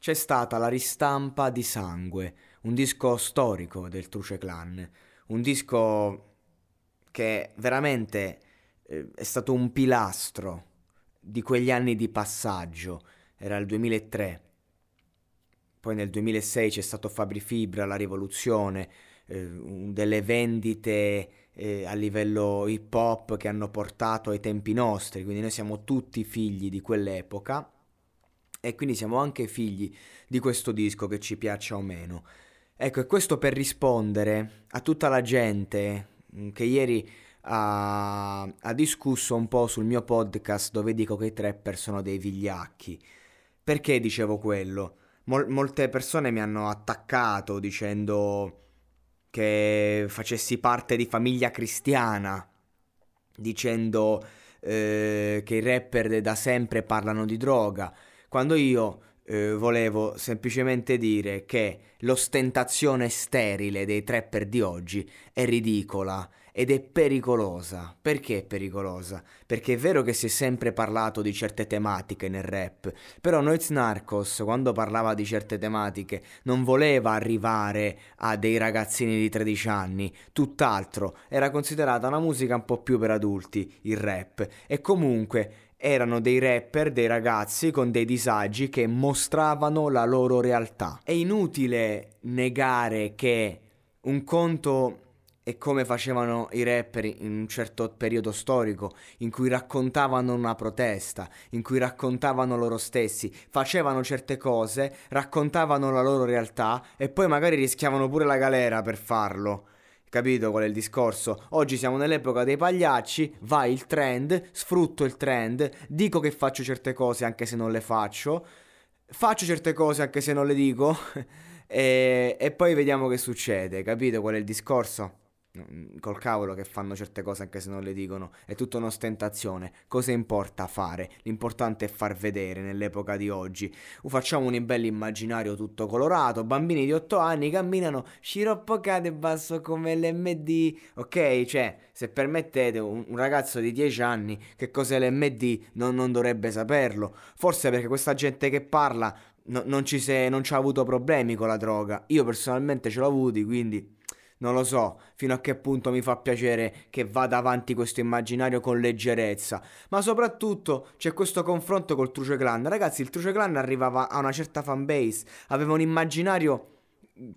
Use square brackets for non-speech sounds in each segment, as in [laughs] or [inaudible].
C'è stata la ristampa di Sangue, un disco storico del Truce Clan, un disco che veramente eh, è stato un pilastro di quegli anni di passaggio, era il 2003. Poi nel 2006 c'è stato Fabri Fibra, la rivoluzione, eh, delle vendite eh, a livello hip hop che hanno portato ai tempi nostri, quindi noi siamo tutti figli di quell'epoca e quindi siamo anche figli di questo disco che ci piaccia o meno. Ecco, e questo per rispondere a tutta la gente mm, che ieri ha, ha, discusso un po' sul mio podcast dove dico che i trapper sono dei vigliacchi. Perché dicevo quello? Mol- molte persone mi hanno attaccato dicendo che facessi parte di famiglia cristiana, dicendo eh, che i rapper da sempre parlano di droga, quando io eh, volevo semplicemente dire che l'ostentazione sterile dei trapper di oggi è ridicola ed è pericolosa. Perché è pericolosa? Perché è vero che si è sempre parlato di certe tematiche nel rap, però Noiz Narcos quando parlava di certe tematiche non voleva arrivare a dei ragazzini di 13 anni, tutt'altro, era considerata una musica un po' più per adulti, il rap, e comunque erano dei rapper, dei ragazzi con dei disagi che mostravano la loro realtà. È inutile negare che un conto è come facevano i rapper in un certo periodo storico, in cui raccontavano una protesta, in cui raccontavano loro stessi, facevano certe cose, raccontavano la loro realtà e poi magari rischiavano pure la galera per farlo. Capito qual è il discorso? Oggi siamo nell'epoca dei pagliacci, vai il trend, sfrutto il trend, dico che faccio certe cose anche se non le faccio, faccio certe cose anche se non le dico [laughs] e, e poi vediamo che succede, capito qual è il discorso? Mm, col cavolo che fanno certe cose anche se non le dicono, è tutta un'ostentazione. Cosa importa fare? L'importante è far vedere nell'epoca di oggi. Facciamo un bel immaginario tutto colorato, bambini di 8 anni camminano sciroppo cade basso come l'MD, ok? Cioè, se permettete, un, un ragazzo di 10 anni che cos'è l'MD non, non dovrebbe saperlo. Forse perché questa gente che parla no, non, ci se, non ci ha avuto problemi con la droga. Io personalmente ce l'ho avuti, quindi non lo so fino a che punto mi fa piacere che vada avanti questo immaginario con leggerezza, ma soprattutto c'è questo confronto col Truce Clan. Ragazzi, il Truce Clan arrivava a una certa fanbase, aveva un immaginario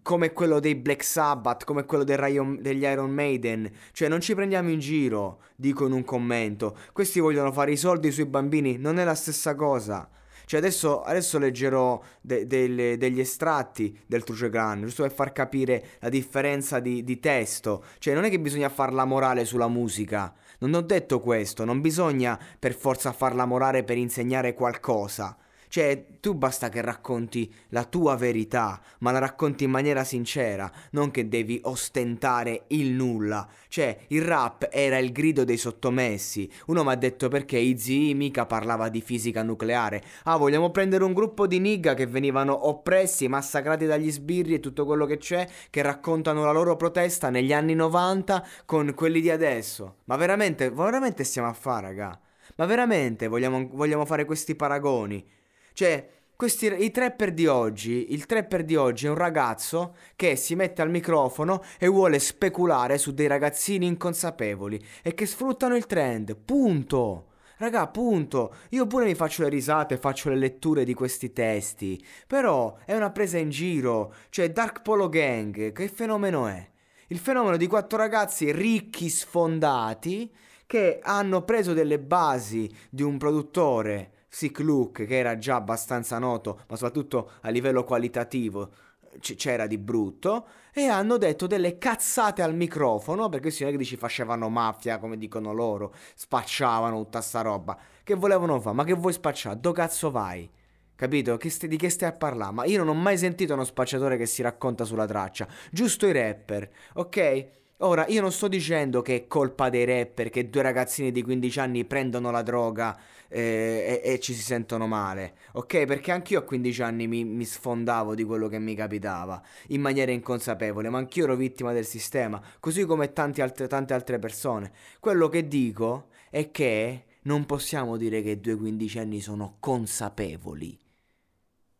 come quello dei Black Sabbath, come quello Iron, degli Iron Maiden. Cioè, non ci prendiamo in giro, dico in un commento. Questi vogliono fare i soldi sui bambini, non è la stessa cosa. Cioè adesso, adesso leggerò de- de- degli estratti del Truce Clan, giusto per far capire la differenza di, di testo. Cioè non è che bisogna far la morale sulla musica. Non ho detto questo, non bisogna per forza farla morale per insegnare qualcosa. Cioè, tu basta che racconti la tua verità, ma la racconti in maniera sincera, non che devi ostentare il nulla. Cioè, il rap era il grido dei sottomessi. Uno mi ha detto perché Izzy mica parlava di fisica nucleare. Ah, vogliamo prendere un gruppo di nigga che venivano oppressi, massacrati dagli sbirri e tutto quello che c'è, che raccontano la loro protesta negli anni 90 con quelli di adesso. Ma veramente, veramente stiamo a fare, raga? Ma veramente vogliamo, vogliamo fare questi paragoni? Cioè, questi, i trapper di oggi, il trapper di oggi è un ragazzo che si mette al microfono e vuole speculare su dei ragazzini inconsapevoli e che sfruttano il trend. Punto. Raga, punto. Io pure mi faccio le risate, faccio le letture di questi testi. Però è una presa in giro. Cioè, Dark Polo Gang, che fenomeno è? Il fenomeno di quattro ragazzi ricchi, sfondati, che hanno preso delle basi di un produttore Sick Look, che era già abbastanza noto, ma soprattutto a livello qualitativo c- c'era di brutto, e hanno detto delle cazzate al microfono, perché si non è facevano mafia, come dicono loro, spacciavano tutta sta roba. Che volevano fare? Ma che vuoi spacciare? Do cazzo vai? Capito? Che st- di che stai a parlare? Ma io non ho mai sentito uno spacciatore che si racconta sulla traccia. Giusto i rapper, ok? Ora, io non sto dicendo che è colpa dei rapper che due ragazzini di 15 anni prendono la droga eh, e, e, ci si sentono male, ok? Perché anch'io a 15 anni mi, mi, sfondavo di quello che mi capitava in maniera inconsapevole, ma anch'io ero vittima del sistema, così come altre, tante altre persone. Quello che dico è che non possiamo dire che due quindicenni sono consapevoli.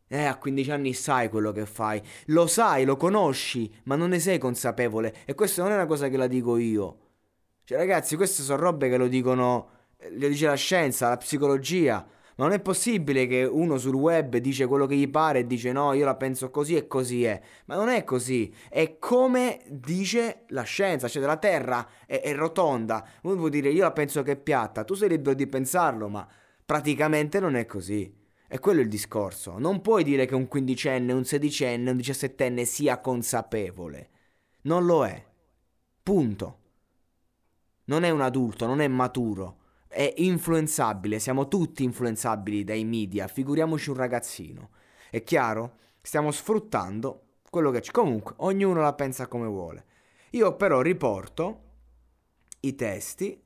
Eh, a 15 anni sai quello che fai, lo sai, lo conosci, ma non ne sei consapevole. E questa non è una cosa che la dico io. Cioè, ragazzi, queste sono robe che lo dicono, lo dice la scienza, la psicologia. Ma non è possibile che uno sul web dice quello che gli pare e dice no, io la penso così e così è. Ma non è così. È come dice la scienza, cioè la Terra è, è rotonda. Uno può dire io la penso che è piatta, tu sei libero di pensarlo, ma praticamente non è così. E quello è il discorso. Non puoi dire che un quindicenne, un sedicenne, un diciassettenne sia consapevole. Non lo è. Punto. Non è un adulto, non è maturo è influenzabile, siamo tutti influenzabili dai media, figuriamoci un ragazzino. È chiaro? Stiamo sfruttando quello che c'è. Comunque, ognuno la pensa come vuole. Io però riporto i testi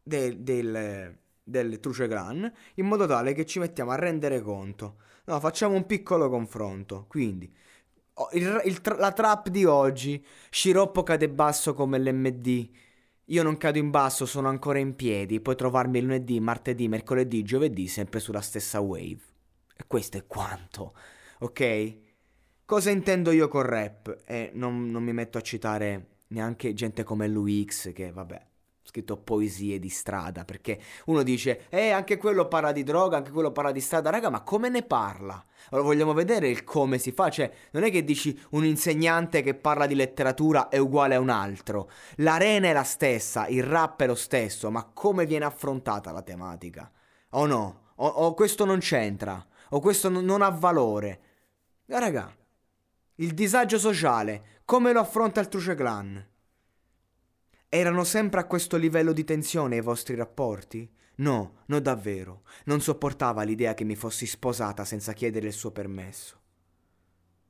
del, del, del Truce Clan in modo tale che ci mettiamo a rendere conto. No, facciamo un piccolo confronto. Quindi, il, il, la trap di oggi, sciroppo cade basso come l'MD io non cado in basso, sono ancora in piedi, puoi trovarmi lunedì, martedì, mercoledì, giovedì, sempre sulla stessa wave. E questo è quanto, ok? Cosa intendo io con rap? E non, non mi metto a citare neanche gente come Luix, che vabbè, scritto poesie di strada, perché uno dice, eh, anche quello parla di droga, anche quello parla di strada, raga, ma come ne parla? Allora vogliamo vedere il come si fa, cioè non è che dici un insegnante che parla di letteratura è uguale a un altro, l'arena è la stessa, il rap è lo stesso, ma come viene affrontata la tematica? O no? O, o questo non c'entra? O questo non, non ha valore? Raga, il disagio sociale, come lo affronta il Truce Clan? Erano sempre a questo livello di tensione i vostri rapporti? No, no davvero. Non sopportava l'idea che mi fossi sposata senza chiedere il suo permesso.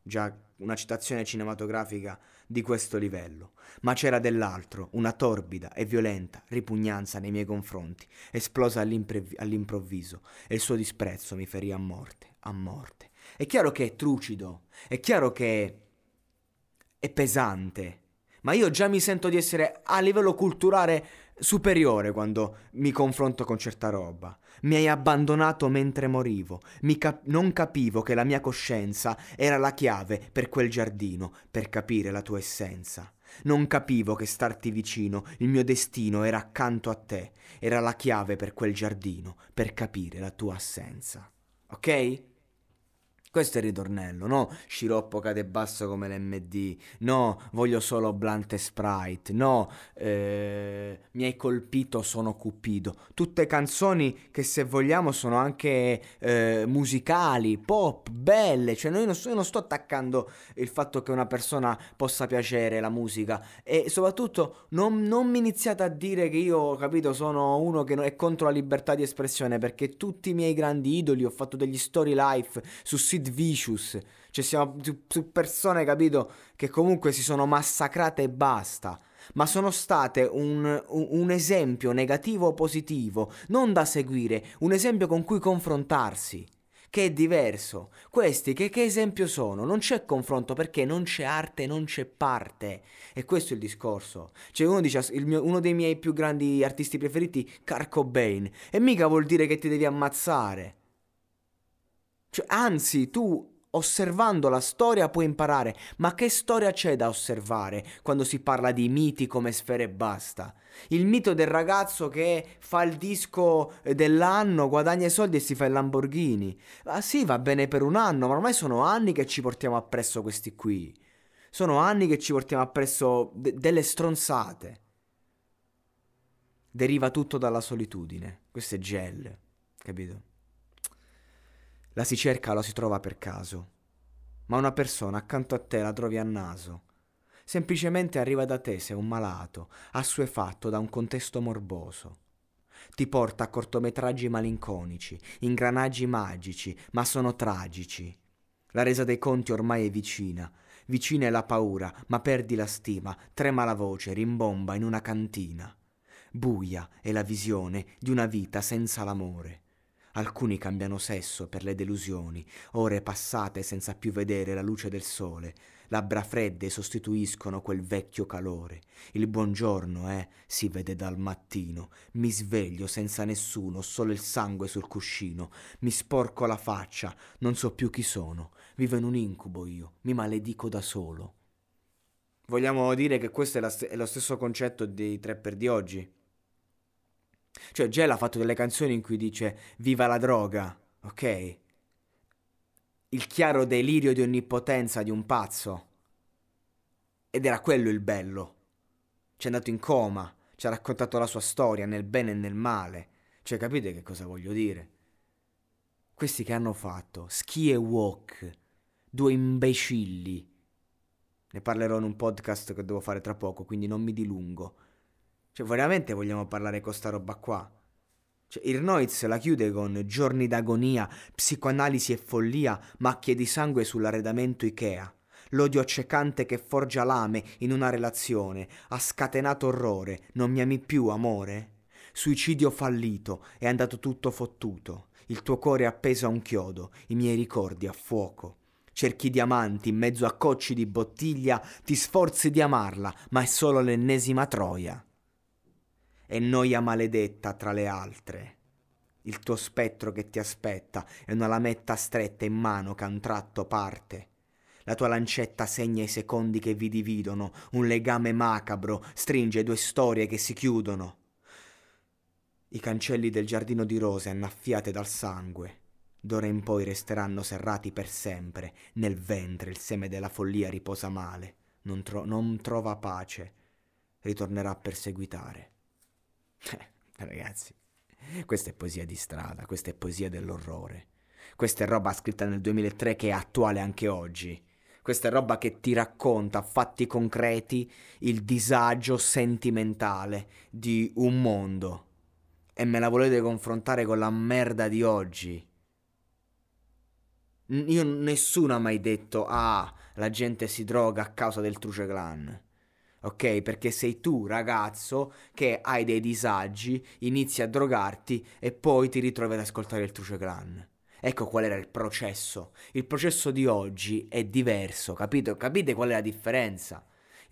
Già una citazione cinematografica di questo livello, ma c'era dell'altro, una torbida e violenta ripugnanza nei miei confronti, esplosa all'improvviso, e il suo disprezzo mi ferì a morte, a morte. È chiaro che è trucido, è chiaro che è pesante, ma io già mi sento di essere a livello culturale superiore quando mi confronto con certa roba. Mi hai abbandonato mentre morivo. Cap- non capivo che la mia coscienza era la chiave per quel giardino, per capire la tua essenza. Non capivo che starti vicino, il mio destino era accanto a te, era la chiave per quel giardino, per capire la tua assenza. Ok? Questo è il ritornello, no? Sciroppo cade basso come l'MD, no, voglio solo blunt e sprite, no, eh, mi hai colpito, sono cupido. Tutte canzoni che se vogliamo sono anche eh, musicali, pop, belle, cioè non, io non sto attaccando il fatto che una persona possa piacere la musica e soprattutto non, non mi iniziate a dire che io, capito, sono uno che è contro la libertà di espressione perché tutti i miei grandi idoli ho fatto degli story life su siti Sid Vicious. Cioè siamo su, persone, capito, che comunque si sono massacrate e basta ma sono state un, un, un, esempio negativo o positivo, non da seguire, un esempio con cui confrontarsi, che è diverso. Questi che, che esempio sono? Non c'è confronto perché non c'è arte, non c'è parte. E questo è il discorso. Cioè uno dice, mio, uno dei miei più grandi artisti preferiti, Carco Bane, e mica vuol dire che ti devi ammazzare. Cioè, anzi, tu osservando la storia puoi imparare, ma che storia c'è da osservare quando si parla di miti come sfere e basta? Il mito del ragazzo che fa il disco dell'anno, guadagna i soldi e si fa il Lamborghini. Ah sì, va bene per un anno, ma ormai sono anni che ci portiamo appresso questi qui. Sono anni che ci portiamo appresso de- delle stronzate. Deriva tutto dalla solitudine. Questo è gel, capito? La si cerca o la si trova per caso. Ma una persona accanto a te la trovi a naso. Semplicemente arriva da te se è un malato, assuefatto da un contesto morboso. ti porta a cortometraggi malinconici, ingranaggi magici, ma sono tragici. La resa dei conti ormai è vicina, vicina è la paura, ma perdi la stima, trema la voce, rimbomba in una cantina. Buia è la visione di una vita senza l'amore. Alcuni cambiano sesso per le delusioni, ore passate senza più vedere la luce del sole, labbra fredde sostituiscono quel vecchio calore. Il buongiorno, eh, si vede dal mattino. Mi sveglio senza nessuno, solo il sangue sul cuscino. Mi sporco la faccia, non so più chi sono. Vivo in un incubo io, mi maledico da solo. Vogliamo dire che questo è, st- è lo stesso concetto dei trapper di oggi? Cioè, Gel ha fatto delle canzoni in cui dice viva la droga, ok? Il chiaro delirio di onnipotenza di un pazzo. Ed era quello il bello. Ci è andato in coma, ci ha raccontato la sua storia nel bene e nel male. Cioè, capite che cosa voglio dire? Questi che hanno fatto Ski e Walk, due imbecilli. Ne parlerò in un podcast che devo fare tra poco, quindi non mi dilungo cioè, veramente vogliamo parlare con sta roba qua? Cioè, il Noiz la chiude con giorni d'agonia, psicoanalisi e follia, macchie di sangue sull'arredamento Ikea. L'odio accecante che forgia lame in una relazione ha scatenato orrore. Non mi ami più, amore? Suicidio fallito, è andato tutto fottuto. Il tuo cuore è appeso a un chiodo, i miei ricordi a fuoco. Cerchi diamanti in mezzo a cocci di bottiglia, ti sforzi di amarla, ma è solo l'ennesima troia e noia maledetta tra le altre. Il tuo spettro che ti aspetta è una lametta stretta in mano che a un tratto parte. La tua lancetta segna i secondi che vi dividono, un legame macabro stringe due storie che si chiudono. I cancelli del giardino di rose annaffiate dal sangue, d'ora in poi resteranno serrati per sempre, nel ventre il seme della follia riposa male, non, tro- non trova pace, ritornerà a perseguitare. Eh, ragazzi, questa è poesia di strada, questa è poesia dell'orrore. Questa è roba scritta nel 2003 che è attuale anche oggi. Questa è roba che ti racconta a fatti concreti il disagio sentimentale di un mondo. E me la volete confrontare con la merda di oggi. Io nessuno ha mai detto ah, la gente si droga a causa del Truce Clan ok? Perché sei tu, ragazzo, che hai dei disagi, inizi a drogarti e poi ti ritrovi ad ascoltare il Truce Clan. Ecco qual era il processo. Il processo di oggi è diverso, capito? Capite qual è la differenza?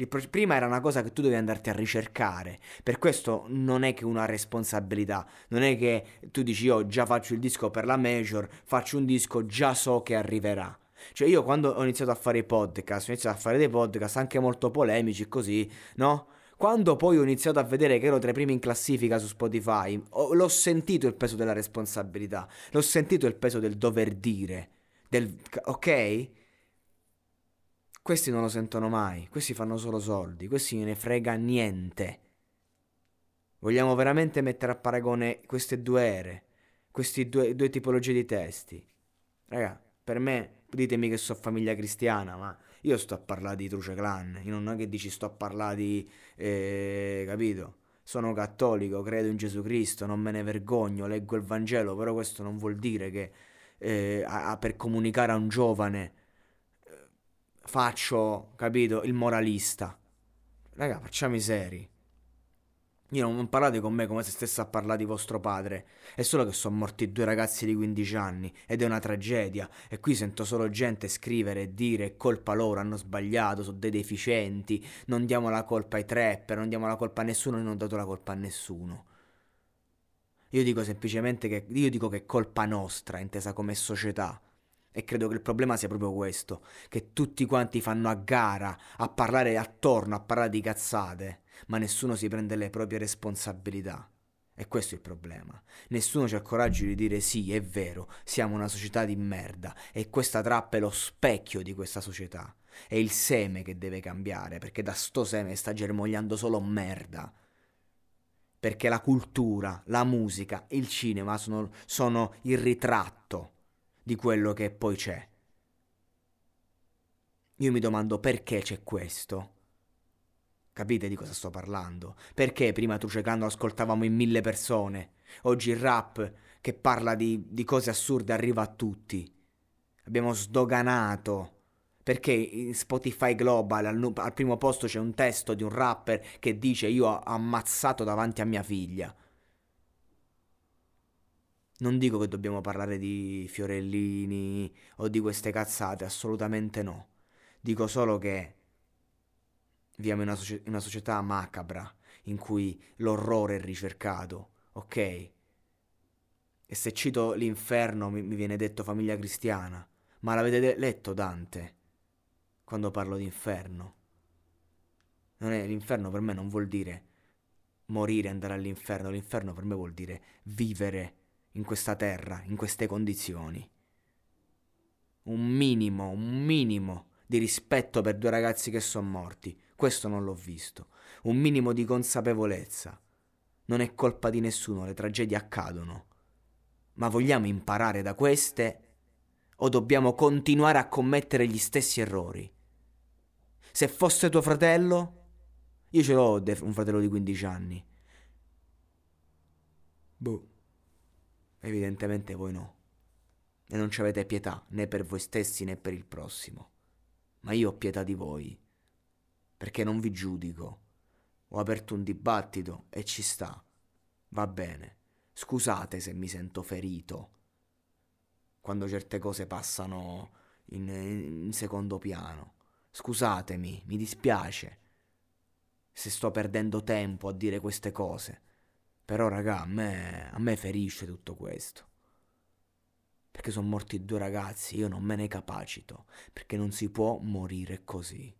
Pro- prima era una cosa che tu dovevi andarti a ricercare. Per questo non è che una responsabilità. Non è che tu dici io già faccio il disco per la major, faccio un disco, già so che arriverà. Cioè io quando ho iniziato a fare i podcast, ho iniziato a fare dei podcast anche molto polemici così, no? Quando poi ho iniziato a vedere che ero tra i primi in classifica su Spotify, ho, l'ho sentito il peso della responsabilità, l'ho sentito il peso del dover dire, del... ok? Questi non lo sentono mai, questi fanno solo soldi, questi ne frega niente. Vogliamo veramente mettere a paragone queste due ere, queste due, due tipologie di testi? Raga, per me ditemi che so famiglia cristiana, ma io sto a parlare di Truce Clan, io non è che dici sto a parlare di... Eh, capito? Sono cattolico, credo in Gesù Cristo, non me ne vergogno, leggo il Vangelo, però questo non vuol dire che eh, a, per comunicare a un giovane eh, faccio, capito, il moralista. Raga, facciamo i seri. Io non parlate con me come se stesse a parlare di vostro padre. È solo che sono morti due ragazzi di 15 anni ed è una tragedia. E qui sento solo gente scrivere e dire è colpa loro, hanno sbagliato, sono dei deficienti. Non diamo la colpa ai trapper, non diamo la colpa a nessuno, non ho dato la colpa a nessuno. Io dico semplicemente che io dico che è colpa nostra, intesa come società. E credo che il problema sia proprio questo, che tutti quanti fanno a gara a parlare attorno, a parlare di cazzate, ma nessuno si prende le proprie responsabilità. E questo è il problema. Nessuno c'ha il coraggio di dire sì, è vero, siamo una società di merda e questa trappa è lo specchio di questa società. È il seme che deve cambiare, perché da sto seme sta germogliando solo merda. Perché la cultura, la musica, il cinema sono, sono il ritratto di quello che poi c'è. Io mi domando perché c'è questo. Capite di cosa sto parlando? Perché prima Trucecando ascoltavamo in mille persone Oggi il rap che parla di, di cose assurde arriva a tutti. Abbiamo sdoganato. Perché in Spotify Global al, al primo posto c'è un testo di un rapper che dice io ho ammazzato davanti a mia figlia. Non dico che dobbiamo parlare di fiorellini o di queste cazzate, assolutamente no. Dico solo che viviamo in una, soci- una società macabra in cui l'orrore è ricercato, ok? E se cito l'inferno mi, mi viene detto famiglia cristiana, ma l'avete de- letto Dante quando parlo di inferno? È, l'inferno per me non vuol dire morire, andare all'inferno, l'inferno per me vuol dire vivere in questa terra, in queste condizioni. Un minimo, un minimo di rispetto per due ragazzi che sono morti, questo non l'ho visto. Un minimo di consapevolezza. Non è colpa di nessuno, le tragedie accadono. Ma vogliamo imparare da queste o dobbiamo continuare a commettere gli stessi errori? Se fosse tuo fratello, io ce l'ho un fratello di 15 anni. Boh. Evidentemente voi no. E non ci avete pietà né per voi stessi né per il prossimo. Ma io ho pietà di voi. Perché non vi giudico. Ho aperto un dibattito e ci sta. Va bene. Scusate se mi sento ferito. Quando certe cose passano in, in secondo piano. Scusatemi, mi dispiace. Se sto perdendo tempo a dire queste cose. Però, raga, a me, a me ferisce tutto questo. Perché sono morti due ragazzi, io non me ne capacito, perché non si può morire così.